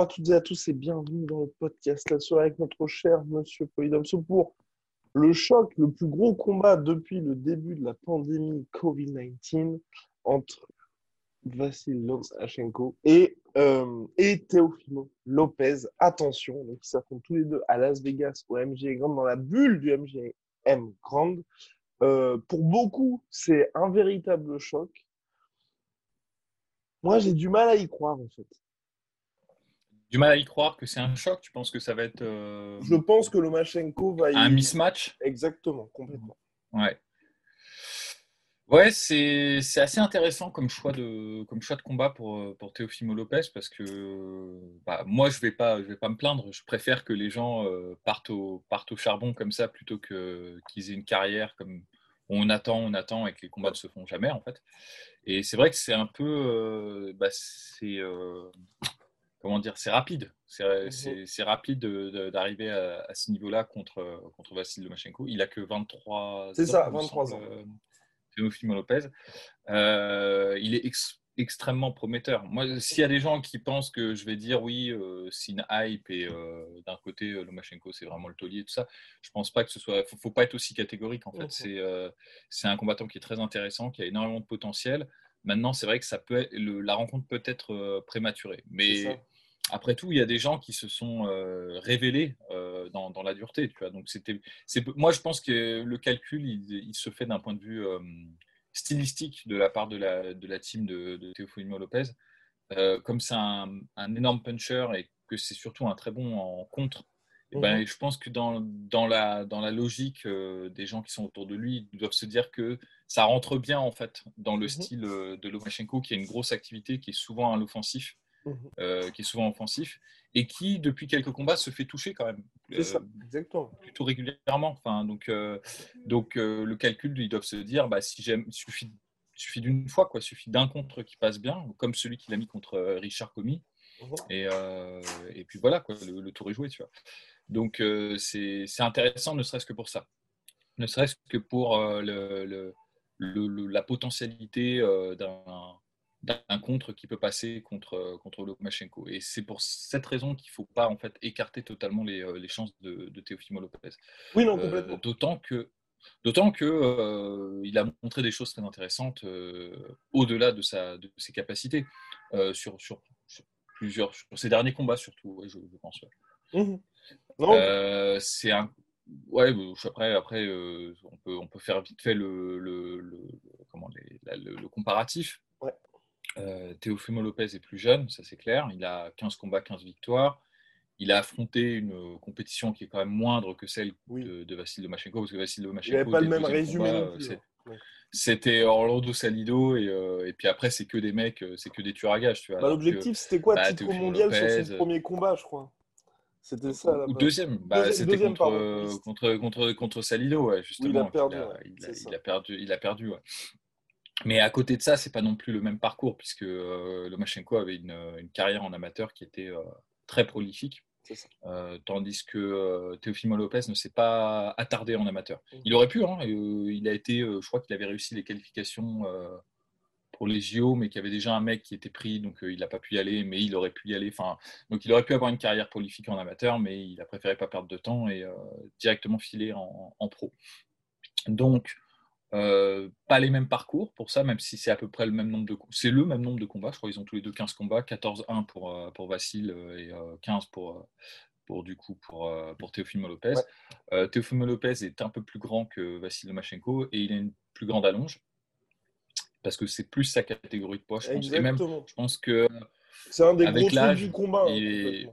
À toutes et à tous et bienvenue dans le podcast La soirée avec notre cher monsieur Polydomso pour le choc, le plus gros combat depuis le début de la pandémie Covid-19 entre Vassil Lomachenko et, euh, et Teofimo Lopez. Attention, ils s'affrontent tous les deux à Las Vegas au MGM Grand, dans la bulle du MGM Grand. Euh, pour beaucoup, c'est un véritable choc. Moi, j'ai du mal à y croire, en fait. Du mal à y croire que c'est un choc. Tu penses que ça va être euh, Je pense que Lomachenko va y... un mismatch? Exactement, complètement. Ouais. Ouais, c'est c'est assez intéressant comme choix de, comme choix de combat pour, pour Teofimo Lopez parce que bah, moi, je ne vais, pas, je vais pas me plaindre. Je préfère que les gens euh, partent, au, partent au charbon comme ça plutôt que, qu'ils aient une carrière comme on attend, on attend et que les combats ne se font jamais en fait. Et c'est vrai que c'est un peu. euh, bah, c'est. Euh, comment dire, c'est rapide. C'est c'est- c'est rapide de- de- d'arriver à, à ce niveau-là contre, contre Vassil Lomachenko. Il a que 23 C'est ans. ça, il me 23 semble, ans. euh, Teofimo Lopez. Euh, il est ex- extrêmement prometteur. Moi, s'il y a des gens qui pensent que je vais dire oui, euh, c'est une hype et euh, d'un côté euh, Lomachenko c'est vraiment le taulier et tout ça, je pense pas que ce soit. Faut, faut pas être aussi catégorique en fait. Mhm. C'est euh, c'est un combattant qui est très intéressant, qui a énormément de potentiel. Maintenant, c'est vrai que ça peut être- le- la rencontre peut être euh, prématurée, C'est mais ça. Après tout, il y a des gens qui se sont euh, révélés euh, dans, dans la dureté. Tu vois. Donc c'était, c'est, moi, je pense que le calcul, il, il se fait d'un point de vue euh, stylistique de la part de la, de la team de, de Teofimo Lopez. Comme c'est un, un énorme puncher et que c'est surtout un très bon en contre, eh ben, Mhm. je pense que dans, dans, la, dans la logique des gens qui sont autour de lui, ils doivent se dire que ça rentre bien en fait dans le Mhm. style de Lomachenko, qui a une grosse activité, qui est souvent à l'offensif. Euh, qui est souvent offensif et qui, depuis quelques combats, se fait toucher quand même euh, ça, exactement. plutôt régulièrement. Enfin, donc, euh, donc euh, le calcul, ils doivent se dire, bah, si j'aime, suffit, suffit d'une fois, quoi, suffit d'un contre qui passe bien, comme celui qu'il a mis contre Richard Comey. Mhm. Et, et puis voilà, quoi, le, le tour est joué, tu vois. Donc c'est intéressant, ne serait-ce que pour ça. Ne serait-ce que pour le, le- la potentialité d'un d'un contre qui peut passer contre, contre Lomachenko. Et c'est pour cette raison qu'il ne faut pas en fait écarter totalement les, euh, les chances de, de Teofimo Lopez. Oui, non, Euh, complètement. D'autant que D'autant que euh, il a montré des choses très intéressantes euh, au-delà de, sa, de ses capacités euh, sur, sur, sur plusieurs sur ses derniers combats surtout, ouais, je, je pense. ouais. Non, Euh, c'est un ouais après après euh, on peut on peut faire vite fait le, le, le- comment les- la- le, le comparatif. Ouais. Euh, Teofimo Lopez est plus jeune, ça c'est clair. Il a 15 combats, 15 victoires. Il a affronté une compétition qui est quand même moindre que celle Oui. de, de Vassil Lomachenko, parce que Vassil il Lomachenko, n'avait pas le même résumé combat, non euh, plus. hein. Ouais. C'était Orlando Salido et, euh, et puis après c'est que des mecs, euh, c'est que des tueurs à gages. Bah, L'objectif, c'était quoi? bah, Titre mondial sur Lopez, son euh, premier combat, je crois. C'était ça, là ou deuxième, bah, c'était contre, contre, contre, contre Salido, ouais, justement. perdu, Il a, ouais, il a- c'est ça. il a perdu, il a perdu, ouais. Mais à côté de ça, c'est pas non plus le même parcours, puisque euh, Lomachenko avait une, une carrière en amateur qui était euh, très prolifique, euh, tandis que euh, Teofimo Lopez ne s'est pas attardé en amateur. Mhm. Il aurait pu, hein, euh, il a été, euh, je crois qu'il avait réussi les qualifications euh, pour les JO, mais qu'il y avait déjà un mec qui était pris, donc euh, il n'a pas pu y aller, mais il aurait pu y aller. Enfin, donc il aurait pu avoir une carrière prolifique en amateur, mais il a préféré pas perdre de temps et euh, directement filer en, en pro. Donc, euh, pas les mêmes parcours pour ça, même si c'est à peu près le même nombre de c'est le même nombre de combats. Je crois qu'ils ont tous les deux 15 combats, 14-1 pour, euh, pour Vassil euh, et euh, 15 pour, euh, pour du coup pour, pour Teofimo Lopez. Ouais. Teofimo Lopez est un peu plus grand que Vassil Lomachenko et il a une plus grande allonge parce que c'est plus sa catégorie de poids, je pense. Et même, je pense que c'est un des avec gros du combat. Hein,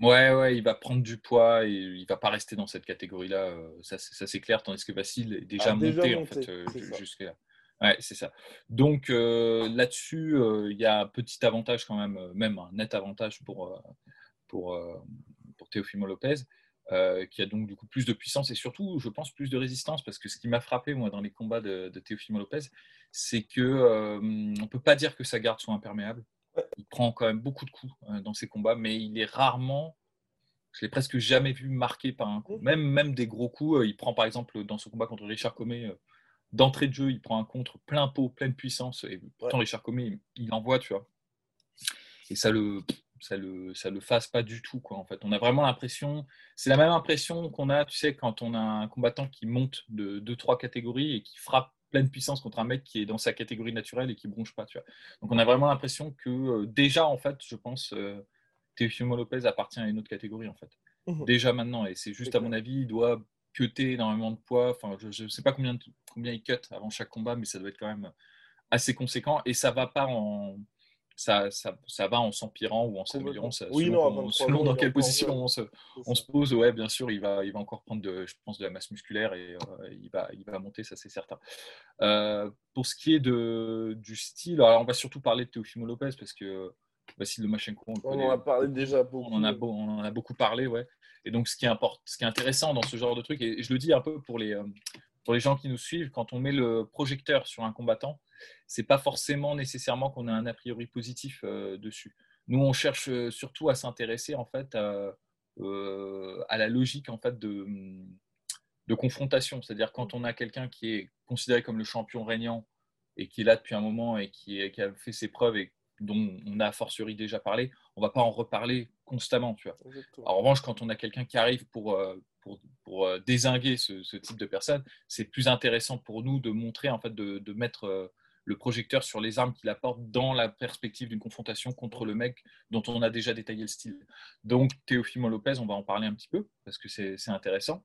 Ouais, ouais, il va prendre du poids et il va pas rester dans cette catégorie-là. Euh, ça, ça c'est clair. Tandis que Vassil est déjà, monté, en fait euh, jusque-là. Ouais, c'est ça. Donc euh, là-dessus, il y a un petit avantage quand même, même un net avantage pour, pour, pour Teofimo Lopez, qui a donc du coup plus de puissance et surtout, je pense, plus de résistance. Parce que ce qui m'a frappé, moi, dans les combats de, de Teofimo Lopez, c'est que on peut pas dire que sa garde soit imperméable. Il prend quand même beaucoup de coups euh, dans ses combats, mais il est rarement, je l'ai presque jamais vu marqué par un coup. Même, même des gros coups, euh, il prend par exemple dans son combat contre Richard Comey, euh, d'entrée de jeu, il prend un contre plein pot, pleine puissance, et pourtant Richard Comey, il, envoie, tu vois. Et ça le, ça le, ça le fasse pas du tout, quoi, en fait. On a vraiment l'impression, c'est la même impression qu'on a, tu sais, quand on a un combattant qui monte de 2-3 catégories et qui frappe pleine puissance contre un mec qui est dans sa catégorie naturelle et qui bronche pas. Tu vois. Donc on a vraiment l'impression que euh, déjà, en fait, je pense, euh, Teofimo Lopez appartient à une autre catégorie, en fait. Mmh déjà maintenant, et c'est juste à mon avis, il doit cutter énormément de poids. Enfin, je ne sais pas combien, combien il cut avant chaque combat, mais ça doit être quand même assez conséquent. Et ça va pas en ça, ça, ça, va en s'empirant ou en s'améliorant selon, dans quelle position on se, on se, pose. Ouais, bien sûr, il va, il va encore prendre de, je pense, de la masse musculaire et euh, il, va, il va monter, ça c'est certain. Euh, pour ce qui est de, du style, alors on va surtout parler de Teofimo Lopez parce que Vassil Lomachenko, on, on en a parlé déjà beaucoup. On en a, on en a beaucoup parlé, ouais. Et donc, ce qui, importe, ce qui est intéressant dans ce genre de truc, et je le dis un peu pour les, euh, pour les gens qui nous suivent, quand on met le projecteur sur un combattant, c'est pas forcément nécessairement qu'on a un a priori positif euh, dessus. Nous, on cherche euh, surtout à s'intéresser en fait à, euh, à, la logique en fait de, de confrontation. C'est-à-dire quand on a quelqu'un qui est considéré comme le champion régnant et qui est là depuis un moment et qui, qui a fait ses preuves et dont on a a fortiori déjà parlé, on va pas en reparler constamment. Tu vois. En revanche, quand on a quelqu'un qui arrive pour, pour, pour désinguer ce, type de personne, c'est plus intéressant pour nous de montrer, en fait, de, de mettre le projecteur sur les armes qu'il apporte dans la perspective d'une confrontation contre le mec dont on a déjà détaillé le style. Donc Teofimo Lopez, on va en parler un petit peu parce que c'est intéressant.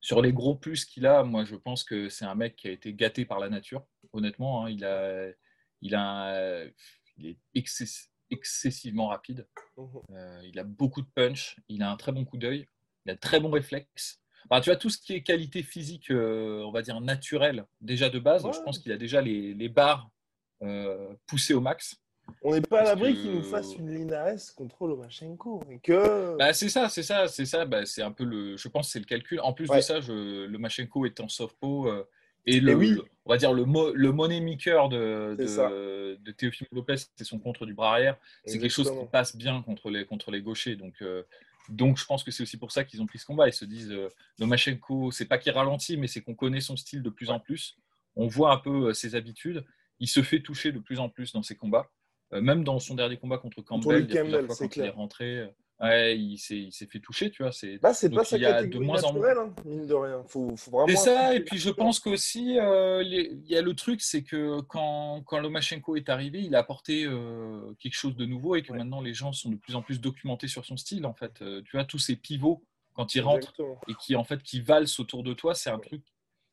Sur les gros plus qu'il a, moi je pense que c'est un mec qui a été gâté par la nature. Honnêtement, hein. il, a, il, a, il est excessivement rapide. Mmh euh, il a beaucoup de punch. Il a un très bon coup d'œil. Il a de très bons réflexes tu as tout ce qui est qualité physique, euh, on va dire naturelle, déjà de base. Je pense qu'il a déjà les, les barres euh, poussées au max. On n'est pas à l'abri qu'il nous fasse une Linares contre Lomachenko. Que... Bah, c'est ça, c'est ça, c'est ça. Bah, c'est un peu le. Je pense que c'est le calcul. En plus de ça, je, Lomachenko est en soft-po. Euh, et le, oui. on va dire le, le money maker de, de, de Théophile Lopez, c'est son contre du bras arrière. C'est quelque chose qui passe bien contre les, contre les gauchers. Donc, donc je pense que c'est aussi pour ça qu'ils ont pris ce combat. Ils se disent, euh, Lomachenko, c'est pas qu'il ralentit, mais c'est qu'on connaît son style de plus en plus. On voit un peu euh, ses habitudes. Il se fait toucher de plus en plus dans ses combats. Euh, même dans son dernier combat contre Campbell, il y a Campbell, fois, quand il est rentré, Ouais, il s'est fait toucher, tu vois. C'est bah, c'est pas sa de moins en moins. Hein, mine de rien. Faut, faut vraiment. C'est ça, et puis je pense qu'aussi, euh, il y a le truc, c'est que quand, quand Lomachenko est arrivé, il a apporté euh, quelque chose de nouveau et que maintenant les gens sont de plus en plus documentés sur son style, en fait. Euh, tu vois, tous ces pivots, quand ils rentrent et qui, en fait, qui valsent autour de toi, c'est un truc.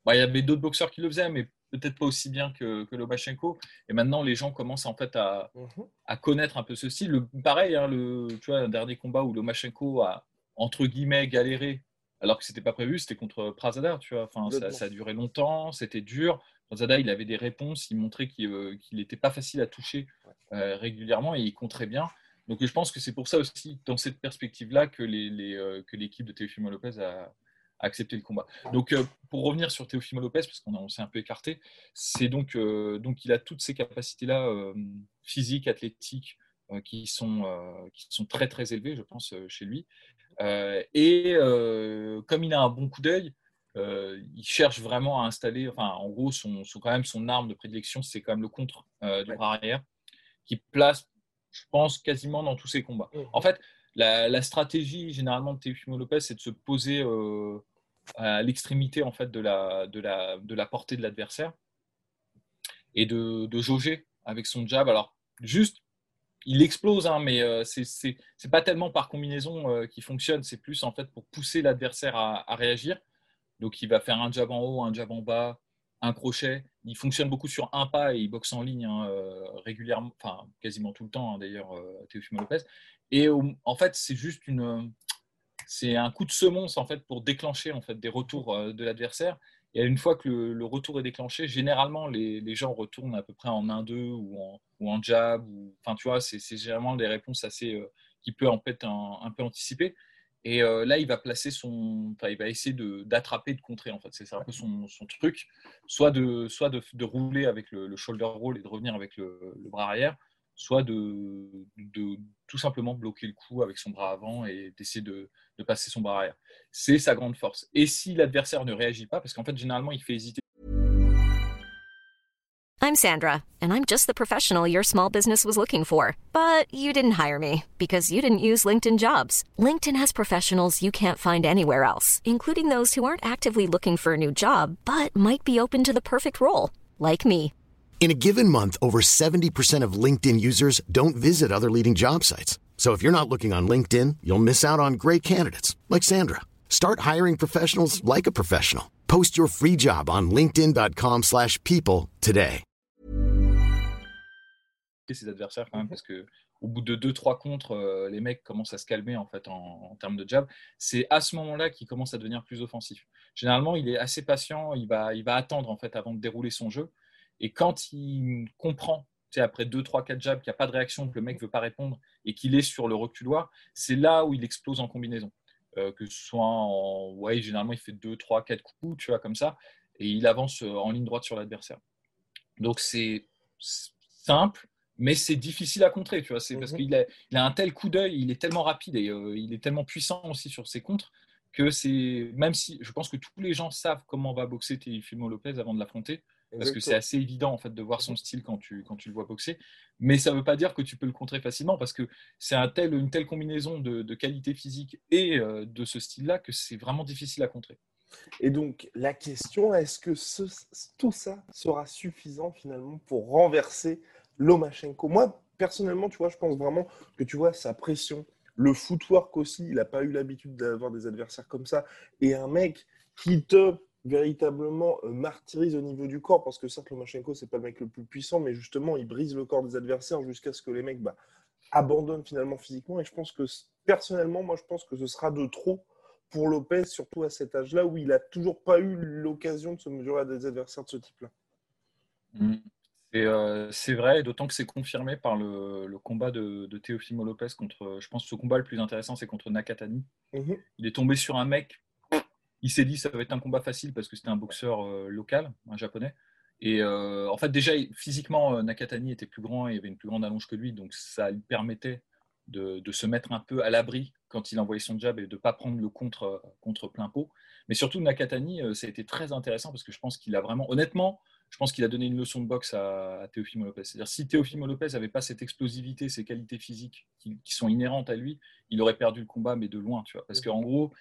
Bah, il y avait d'autres boxeurs qui le faisaient, mais peut-être pas aussi bien que, que Lomachenko. Et maintenant, les gens commencent en fait à, mhm. à connaître un peu ce style. Le, pareil, hein, le, tu vois, un dernier combat où Lomachenko a, entre guillemets, galéré, alors que c'était pas prévu, c'était contre Prazada, tu vois. Enfin, ça, a duré longtemps, c'était dur. Prazada, il avait des réponses, il montrait qu'il n'était euh, pas facile à toucher euh, régulièrement et il compterait bien. Donc je pense que c'est pour ça aussi, dans cette perspective-là, que l'équipe les, euh, que de Teofimo Lopez a, accepter le combat. Donc, euh, pour revenir sur Teofimo Lopez, parce qu'on s'est un peu écarté, c'est donc, euh, donc il a toutes ces capacités-là euh, physiques, athlétiques, qui, sont, qui sont très très élevées, je pense, chez lui. et comme il a un bon coup d'œil, il cherche vraiment à installer, enfin, en gros, son, quand même son arme de prédilection, c'est quand même le contre du bras arrière, qui place, je pense, quasiment dans tous ses combats. Mmh. En fait, la, stratégie généralement de Teofimo Lopez, c'est de se poser à l'extrémité en fait de la, de la, de la portée de l'adversaire et de, de, jauger avec son jab. Alors juste il explose, hein, mais euh, c'est c'est pas tellement par combinaison euh, qui fonctionne, c'est plus en fait pour pousser l'adversaire à, réagir. Donc il va faire un jab en haut, un jab en bas, un crochet. Il fonctionne beaucoup sur un pas et il boxe en ligne hein, euh, régulièrement, enfin quasiment tout le temps hein, d'ailleurs, Teofimo Lopez. Et en fait, c'est juste une, c'est un coup de semonce en fait pour déclencher en fait des retours de l'adversaire. Et une fois que le, retour est déclenché, généralement, les, les, gens retournent à peu près en 1-2 ou en, ou en jab. Ou, enfin, tu vois, c'est généralement des réponses assez euh, qui peut en fait un, peu anticiper. Et euh, là, il va placer son, il va essayer d'attraper, de, contrer en fait. C'est un peu son, son, truc, soit de, soit de, de rouler avec le, shoulder roll et de revenir avec le bras arrière, soit de, tout simplement bloquer le coup avec son bras avant et d'essayer de, de passer son bras arrière. C'est sa grande force. Et si l'adversaire ne réagit pas, parce qu'en fait, généralement, il fait hésiter. I'm Sandra, and I'm just the professional your small business was looking for. But you didn't hire me because you didn't use LinkedIn jobs. LinkedIn has professionals you can't find anywhere else, including those who aren't actively looking for a new job, but might be open to the perfect role, like me. In a given month, over 70% of LinkedIn users don't visit other leading job sites. So if you're not looking on LinkedIn, you'll miss out on great candidates like Sandra. Start hiring professionals like a professional. Post your free job on linkedin.com/people today. Ses adversaires quand même parce que au bout de 2 3 contre les mecs commencent à se calmer en fait en, en termes de jab, c'est à ce moment-là qu'il commence à devenir plus offensif. Généralement, il est assez patient, il va il va attendre en fait avant de dérouler son jeu et quand il comprend après 2, 3, 4 jabs, qu'il n'y a pas de réaction, que le mec ne veut pas répondre et qu'il est sur le reculoir, c'est là où il explose en combinaison. Euh, que ce soit en. Ouais, généralement, il fait 2, 3, 4 coups, tu vois, comme ça, et il avance euh, en ligne droite sur l'adversaire. Donc, c'est simple, mais c'est difficile à contrer, tu vois. C'est parce mhm. qu'il a, il a un tel coup d'œil, il est tellement rapide et euh, il est tellement puissant aussi sur ses contres que c'est. Même si je pense que tous les gens savent comment va boxer Teofimo Lopez avant de l'affronter, parce que c'est assez évident en fait de voir son style quand tu, quand tu le vois boxer. Mais ça ne veut pas dire que tu peux le contrer facilement parce que c'est un tel, une telle combinaison de, de qualité physique et euh, de ce style-là que c'est vraiment difficile à contrer. Et donc la question, est-ce que ce, tout ça sera suffisant finalement pour renverser Lomachenko? Moi, personnellement, tu vois, je pense vraiment que tu vois sa pression, le footwork aussi, il n'a pas eu l'habitude d'avoir des adversaires comme ça, et un mec qui te véritablement euh, martyrise au niveau du corps, parce que certes, Lomachenko, c'est pas le mec le plus puissant, mais justement, il brise le corps des adversaires jusqu'à ce que les mecs bah, abandonnent finalement physiquement. Et je pense que, personnellement, moi, je pense que ce sera de trop pour Lopez, surtout à cet âge-là, où il n'a toujours pas eu l'occasion de se mesurer à des adversaires de ce type-là. Mm. Euh, c'est vrai, d'autant que c'est confirmé par le, combat de, de Teofimo Lopez contre, je pense que ce combat le plus intéressant, c'est contre Nakatani. Mhm. Il est tombé sur un mec il s'est dit ça va être un combat facile parce que c'était un boxeur euh, local, un japonais. Et euh, en fait, déjà, physiquement, euh, Nakatani était plus grand et avait une plus grande allonge que lui, donc ça lui permettait de, se mettre un peu à l'abri quand il envoyait son jab et de ne pas prendre le contre, contre plein pot. Mais surtout, Nakatani, ça a été très intéressant parce que je pense qu'il a vraiment, honnêtement, je pense qu'il a donné une leçon de boxe à, Teofimo Lopez. C'est-à-dire, si Teofimo Lopez n'avait pas cette explosivité, ces qualités physiques qui, qui, sont inhérentes à lui, il aurait perdu le combat, mais de loin, tu vois. Parce qu'en gros,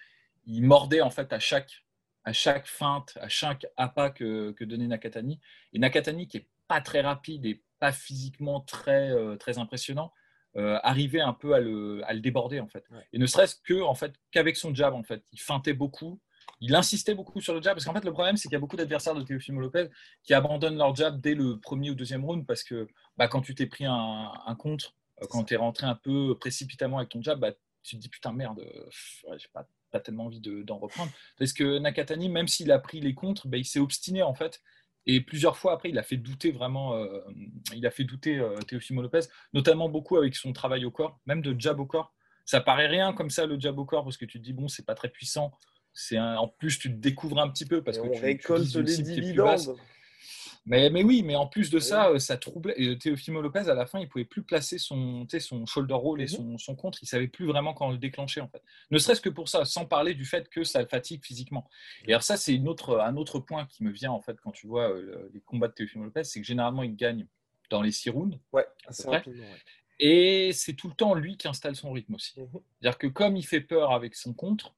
il mordait en fait à chaque, à chaque feinte, à chaque appât que, que donnait Nakatani. Et Nakatani, qui est pas très rapide et pas physiquement très, euh, très impressionnant, euh, arrivait un peu à le, à le déborder en fait. Et ne serait-ce que en fait qu'avec son jab en fait, il feintait beaucoup. Il insistait beaucoup sur le jab parce qu'en fait le problème c'est qu'il y a beaucoup d'adversaires de Teofimo Lopez qui abandonnent leur jab dès le premier ou deuxième round parce que bah, quand tu t'es pris un, un contre, euh, quand tu es rentré un peu précipitamment avec ton jab, bah, tu te dis putain merde, j'ai pas pas tellement envie d'en reprendre. Parce que Nakatani, même s'il a pris les contres, ben, il s'est obstiné en fait. Et plusieurs fois après, il a fait douter vraiment, euh, il a fait douter euh, Teofimo Lopez, notamment beaucoup avec son travail au corps, même de jab au corps. Ça paraît rien comme ça le jab au corps parce que tu te dis bon, c'est pas très puissant. C'est en plus tu te découvres un petit peu parce que tu, récoltes les dividendes. Mais, mais, oui, mais en plus de ça, euh, ça troublait. Teofimo Lopez, à la fin, il pouvait plus placer son, son shoulder roll et mhm. son, son, contre. Il savait plus vraiment quand le déclencher, en fait. Ne serait-ce que pour ça, sans parler du fait que ça le fatigue physiquement. Et alors, ça, c'est une autre, un autre point qui me vient, en fait, quand tu vois euh, les combats de Teofimo Lopez, c'est que généralement, il gagne dans les six rounds. Ouais, assez rapidement. Et c'est tout le temps lui qui installe son rythme aussi. Mhm. C'est-à-dire que comme il fait peur avec son contre,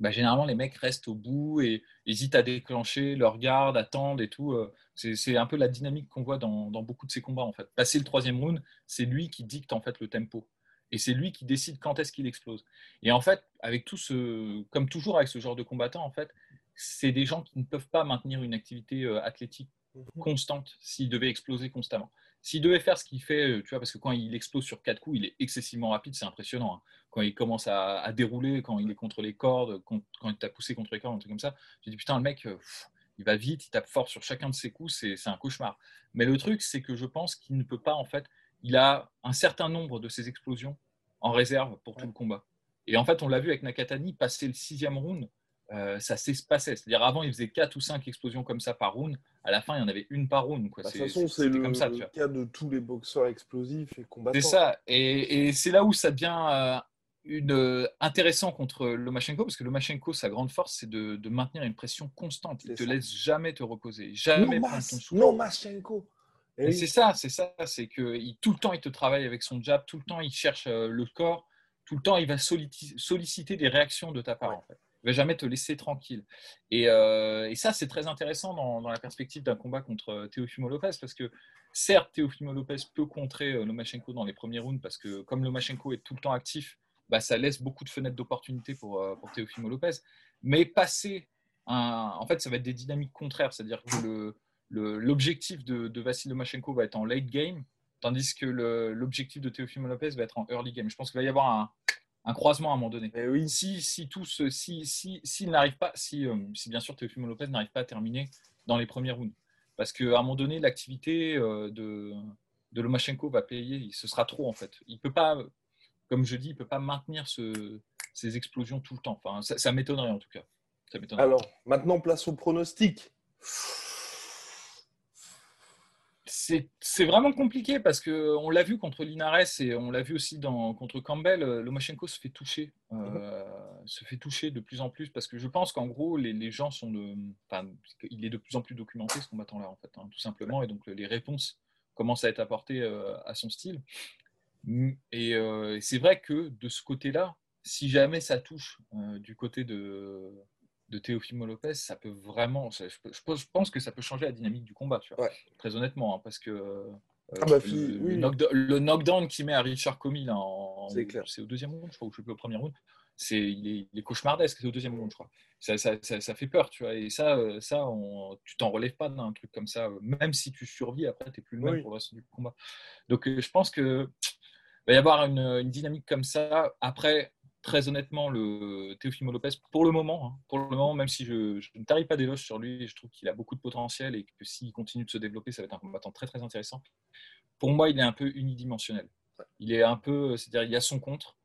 bah, généralement les mecs restent au bout et hésitent à déclencher, leur garde, attendent et tout. euh, C'est un peu la dynamique qu'on voit dans, dans beaucoup de ces combats en fait. Passer le troisième round, c'est lui qui dicte en fait le tempo et c'est lui qui décide quand est-ce qu'il explose. Et en fait, avec tout ce, comme toujours avec ce genre de combattants en fait, c'est des gens qui ne peuvent pas maintenir une activité euh, athlétique constante s'il devait exploser constamment. S'il devait faire ce qu'il fait, euh, tu vois, parce que quand il explose sur quatre coups, il est excessivement rapide, c'est impressionnant. hein. Quand il commence à, à dérouler, quand il est contre les cordes, quand, quand il t'a poussé contre les cordes, un truc comme ça, j'ai dit putain, le mec, euh, pff, il va vite, il tape fort sur chacun de ses coups, c'est un cauchemar. Mais le truc, c'est que je pense qu'il ne peut pas, en fait, il a un certain nombre de ces explosions en réserve pour tout le combat. Et en fait, on l'a vu avec Nakatani, passer le sixième round, euh, ça s'espacait. C'est-à-dire avant, il faisait 4 ou 5 explosions comme ça par round. À la fin, il y en avait une par round. quoi. Bah, De toute façon, c'est le, comme ça. le cas de tous les boxeurs explosifs et combattants. C'est ça. Et, et c'est là où ça devient euh, une, euh, intéressant contre Lomachenko, parce que Lomachenko, sa grande force, c'est de, de maintenir une pression constante. Il C'est te ça. laisse jamais te reposer, jamais prendre ton souffle. non, Machenko. Eh Et oui. c'est ça, c'est ça, c'est que il- tout le temps il te travaille avec son jab, tout le temps il cherche le corps, tout le temps il va solliciter, solliciter des réactions de ta part. En fait. Il va jamais te laisser tranquille. Et, euh, ça c'est très intéressant dans, la perspective d'un combat contre Teofimo Lopez parce que certes Teofimo Lopez peut contrer euh, Lomachenko dans les premiers rounds parce que comme Lomachenko est tout le temps actif, bah, ça laisse beaucoup de fenêtres d'opportunité pour, euh, pour Teofimo Lopez. Mais passer en fait ça va être des dynamiques contraires, c'est-à-dire que l'objectif de, de Vassil Lomachenko va être en late game, tandis que l'objectif de Teofimo Lopez va être en early game. Je pense qu'il va y avoir un, un croisement à un moment donné. Eh oui. Si, si si, si, s'il n'arrive pas, si, euh, si bien sûr Teofimo Lopez n'arrive pas à terminer dans les premiers rounds, parce qu'à un moment donné, l'activité euh, de, de Lomachenko va payer, ce sera trop en fait. Il peut pas, comme je dis, il peut pas maintenir ce, ces explosions tout le temps. Enfin, ça, ça m'étonnerait en tout cas. Ça m'étonnerait. Alors, maintenant, place au pronostic. C'est vraiment compliqué parce que on l'a vu contre Linares et on l'a vu aussi dans, contre Campbell. euh, Lomachenko se fait toucher, euh, se fait toucher de plus en plus parce que je pense qu'en gros les, les gens sont de, enfin, il est de plus en plus documenté ce combattant-là en fait, hein, tout simplement et donc les réponses commencent à être apportées euh, à son style. Mm, Et, euh, c'est vrai que de ce côté-là, si jamais ça touche du côté de de Teofimo Lopez, ça peut vraiment, ça- je, pense- que ça peut changer la dynamique du combat, tu vois Ouais. très honnêtement, hein, parce que euh, Ah bah, le, oui. knockdown, le knockdown qu'il met à Richard Comey, là, en, C'est clair. c'est au deuxième round, je crois, ou je sais plus au premier round, c'est, il, est, il est cauchemardesque, c'est au deuxième round, je crois. Ça, ça, ça, ça fait peur, tu vois, et ça, euh, ça on, tu t'en relèves pas d'un truc comme ça, euh, même si tu survis, après, tu n'es plus le même Oui. pour le reste du combat. Donc, euh, je pense que va y avoir une, une dynamique comme ça. Après, très honnêtement, le Teofimo Lopez, pour le moment, hein, pour le moment, même si je, je ne tarie pas d'éloges sur lui, je trouve qu'il a beaucoup de potentiel et que s'il continue de se développer, ça va être un combattant très très intéressant. Pour moi, il est un peu unidimensionnel. Il est un peu, c'est-à-dire il y a son contre,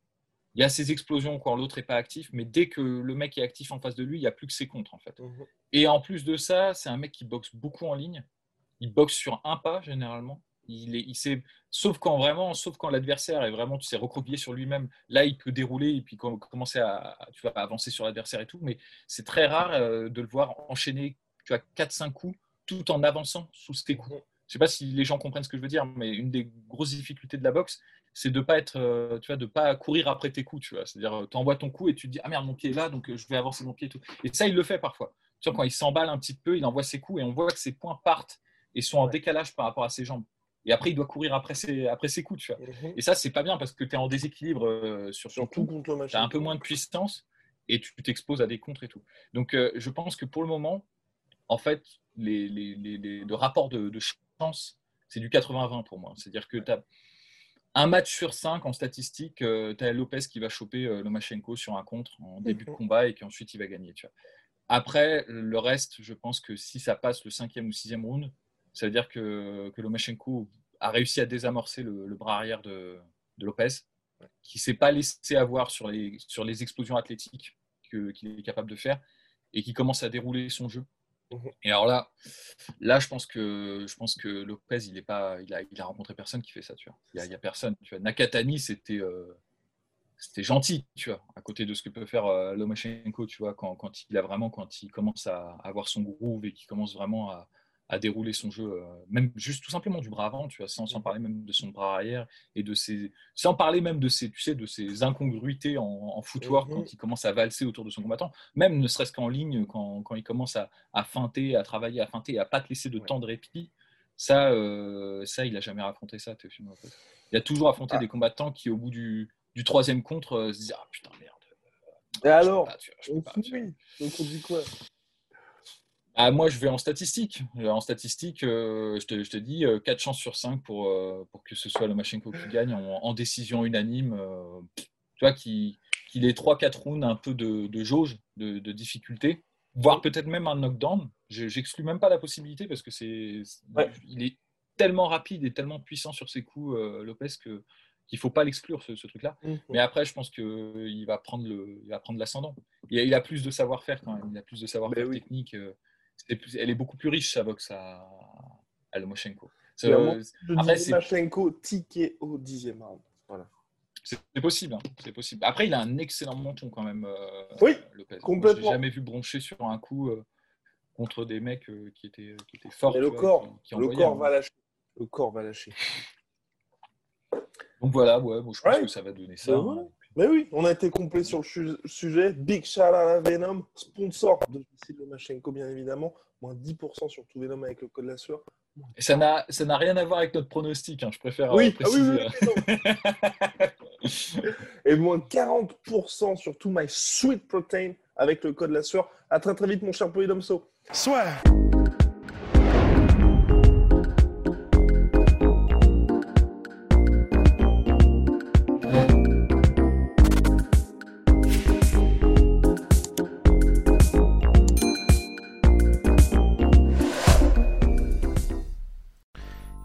il y a ses explosions quand l'autre n'est pas actif, mais dès que le mec est actif en face de lui, il n'y a plus que ses contres en fait. Mhm. Et en plus de ça, c'est un mec qui boxe beaucoup en ligne. Il boxe sur un pas généralement. Il est, il sait, sauf quand vraiment, sauf quand l'adversaire est vraiment, tu sais, recroquevillé sur lui-même. Là, il peut dérouler et puis com- commencer à, tu vois, avancer sur l'adversaire et tout. Mais c'est très rare euh, de le voir enchaîner, tu vois, 4-5 coups tout en avançant sous ses coups. Je sais pas si les gens comprennent ce que je veux dire, mais une des grosses difficultés de la boxe, c'est de pas être, euh, tu vois, de pas courir après tes coups, tu vois. C'est-à-dire, tu envoies ton coup et tu te dis ah merde mon pied est là, donc euh, je vais avancer mon pied et tout. Et ça, il le fait parfois. Tu vois, quand il s'emballe un petit peu, il envoie ses coups et on voit que ses poings partent et sont en décalage par rapport à ses jambes. Et après, il doit courir après ses, après ses coups, tu vois. Mhm. Et ça, c'est pas bien parce que tu es en déséquilibre euh, sur coup. contre le Tu as un peu moins de puissance et tu t'exposes à des contres et tout. Donc, euh, je pense que pour le moment, en fait, les, les, les, les- le rapport de, de chance, c'est du 80-20 pour moi. C'est-à-dire que tu as un match sur cinq en statistique, tu as Lopez qui va choper euh, Lomachenko sur un contre en début de combat et qu'ensuite il va gagner. Tu vois. Après, le reste, je pense que si ça passe le cinquième ou sixième round, ça veut dire que, que Lomachenko a réussi à désamorcer le, le bras arrière de, de Lopez, qui ne s'est pas laissé avoir sur les, sur les explosions athlétiques que- qu'il est capable de faire et qui commence à dérouler son jeu. Mhm. Et alors là, là, je pense que je pense que Lopez, il est pas, il a, il a rencontré personne qui fait ça, tu vois. Il y a, il y a personne, tu vois. Nakatani, c'était, euh, c'était gentil, tu vois, à côté de ce que peut faire euh, Lomachenko, tu vois, quand, quand il a vraiment, quand il commence à avoir son groove et qu'il commence vraiment à, à dérouler son jeu, euh, même juste tout simplement du bras avant, tu vois, sans, sans Mm. parler même de son bras arrière et de ses, sans parler même de ses, tu sais, de ses incongruités en, en footwork quand il commence à valser autour de son combattant, même ne serait-ce qu'en ligne quand, quand il commence à, à feinter, à travailler, à feinter, et à pas te laisser de Ouais. temps de répit. Ça, euh, ça, il a jamais raconté ça, Théophile. Il a toujours affronté Ah. des combattants qui, au bout du, du troisième contre, euh, se disent ah putain merde. Et alors pas, vois, On pas, on dit quoi? Ah, moi, je vais en statistique. Euh, En statistique, euh, je, te, je te dis euh, 4 chances sur 5 pour, euh, pour que ce soit Lomachenko qui gagne en, en décision unanime. euh, tu vois, qu'il qu'il ait 3-4 rounds un peu de, de jauge, de, de difficulté, voire peut-être même un knockdown. Je- J'exclus même pas la possibilité parce que c'est Ouais. il est tellement rapide et tellement puissant sur ses coups, euh, Lopez, que qu'il faut pas l'exclure, ce, ce truc-là. Mais après, je pense qu'il va prendre le, il va prendre l'ascendant. Il, a- il a plus de savoir-faire quand même. Il a plus de savoir-faire Ben oui. technique. euh, plus- elle est beaucoup plus riche, sa boxe à, à Lomachenko. Euh, après, dis c'est- Machenko ticket au dixième round. Voilà. c'est- possible. hein, c'est possible. Après, il a un excellent menton quand même, euh, Oui, Lopez. Complètement. Je l'ai jamais vu broncher sur un coup euh, contre des mecs euh, qui, étaient, qui étaient forts. Le vois, corps, qui- qui le corps hein. va lâcher. Le corps va lâcher. Donc voilà, ouais, bon, je pense Ouais. que ça va donner ça. Ben hein. Mais oui, on a été complet sur le sujet. Big shout out à Venom, sponsor de Vassil Lomachenko, bien évidemment. Moins 10% sur tout Venom avec le code la sueur. Et ça n'a ça n'a rien à voir avec notre pronostic, hein, je préfère euh, Oui, ah oui, préciser. oui, oui, non. Et moins 40% sur tout My Sweet Protein avec le code la sueur. À très très vite, mon cher Polydomso. Soit.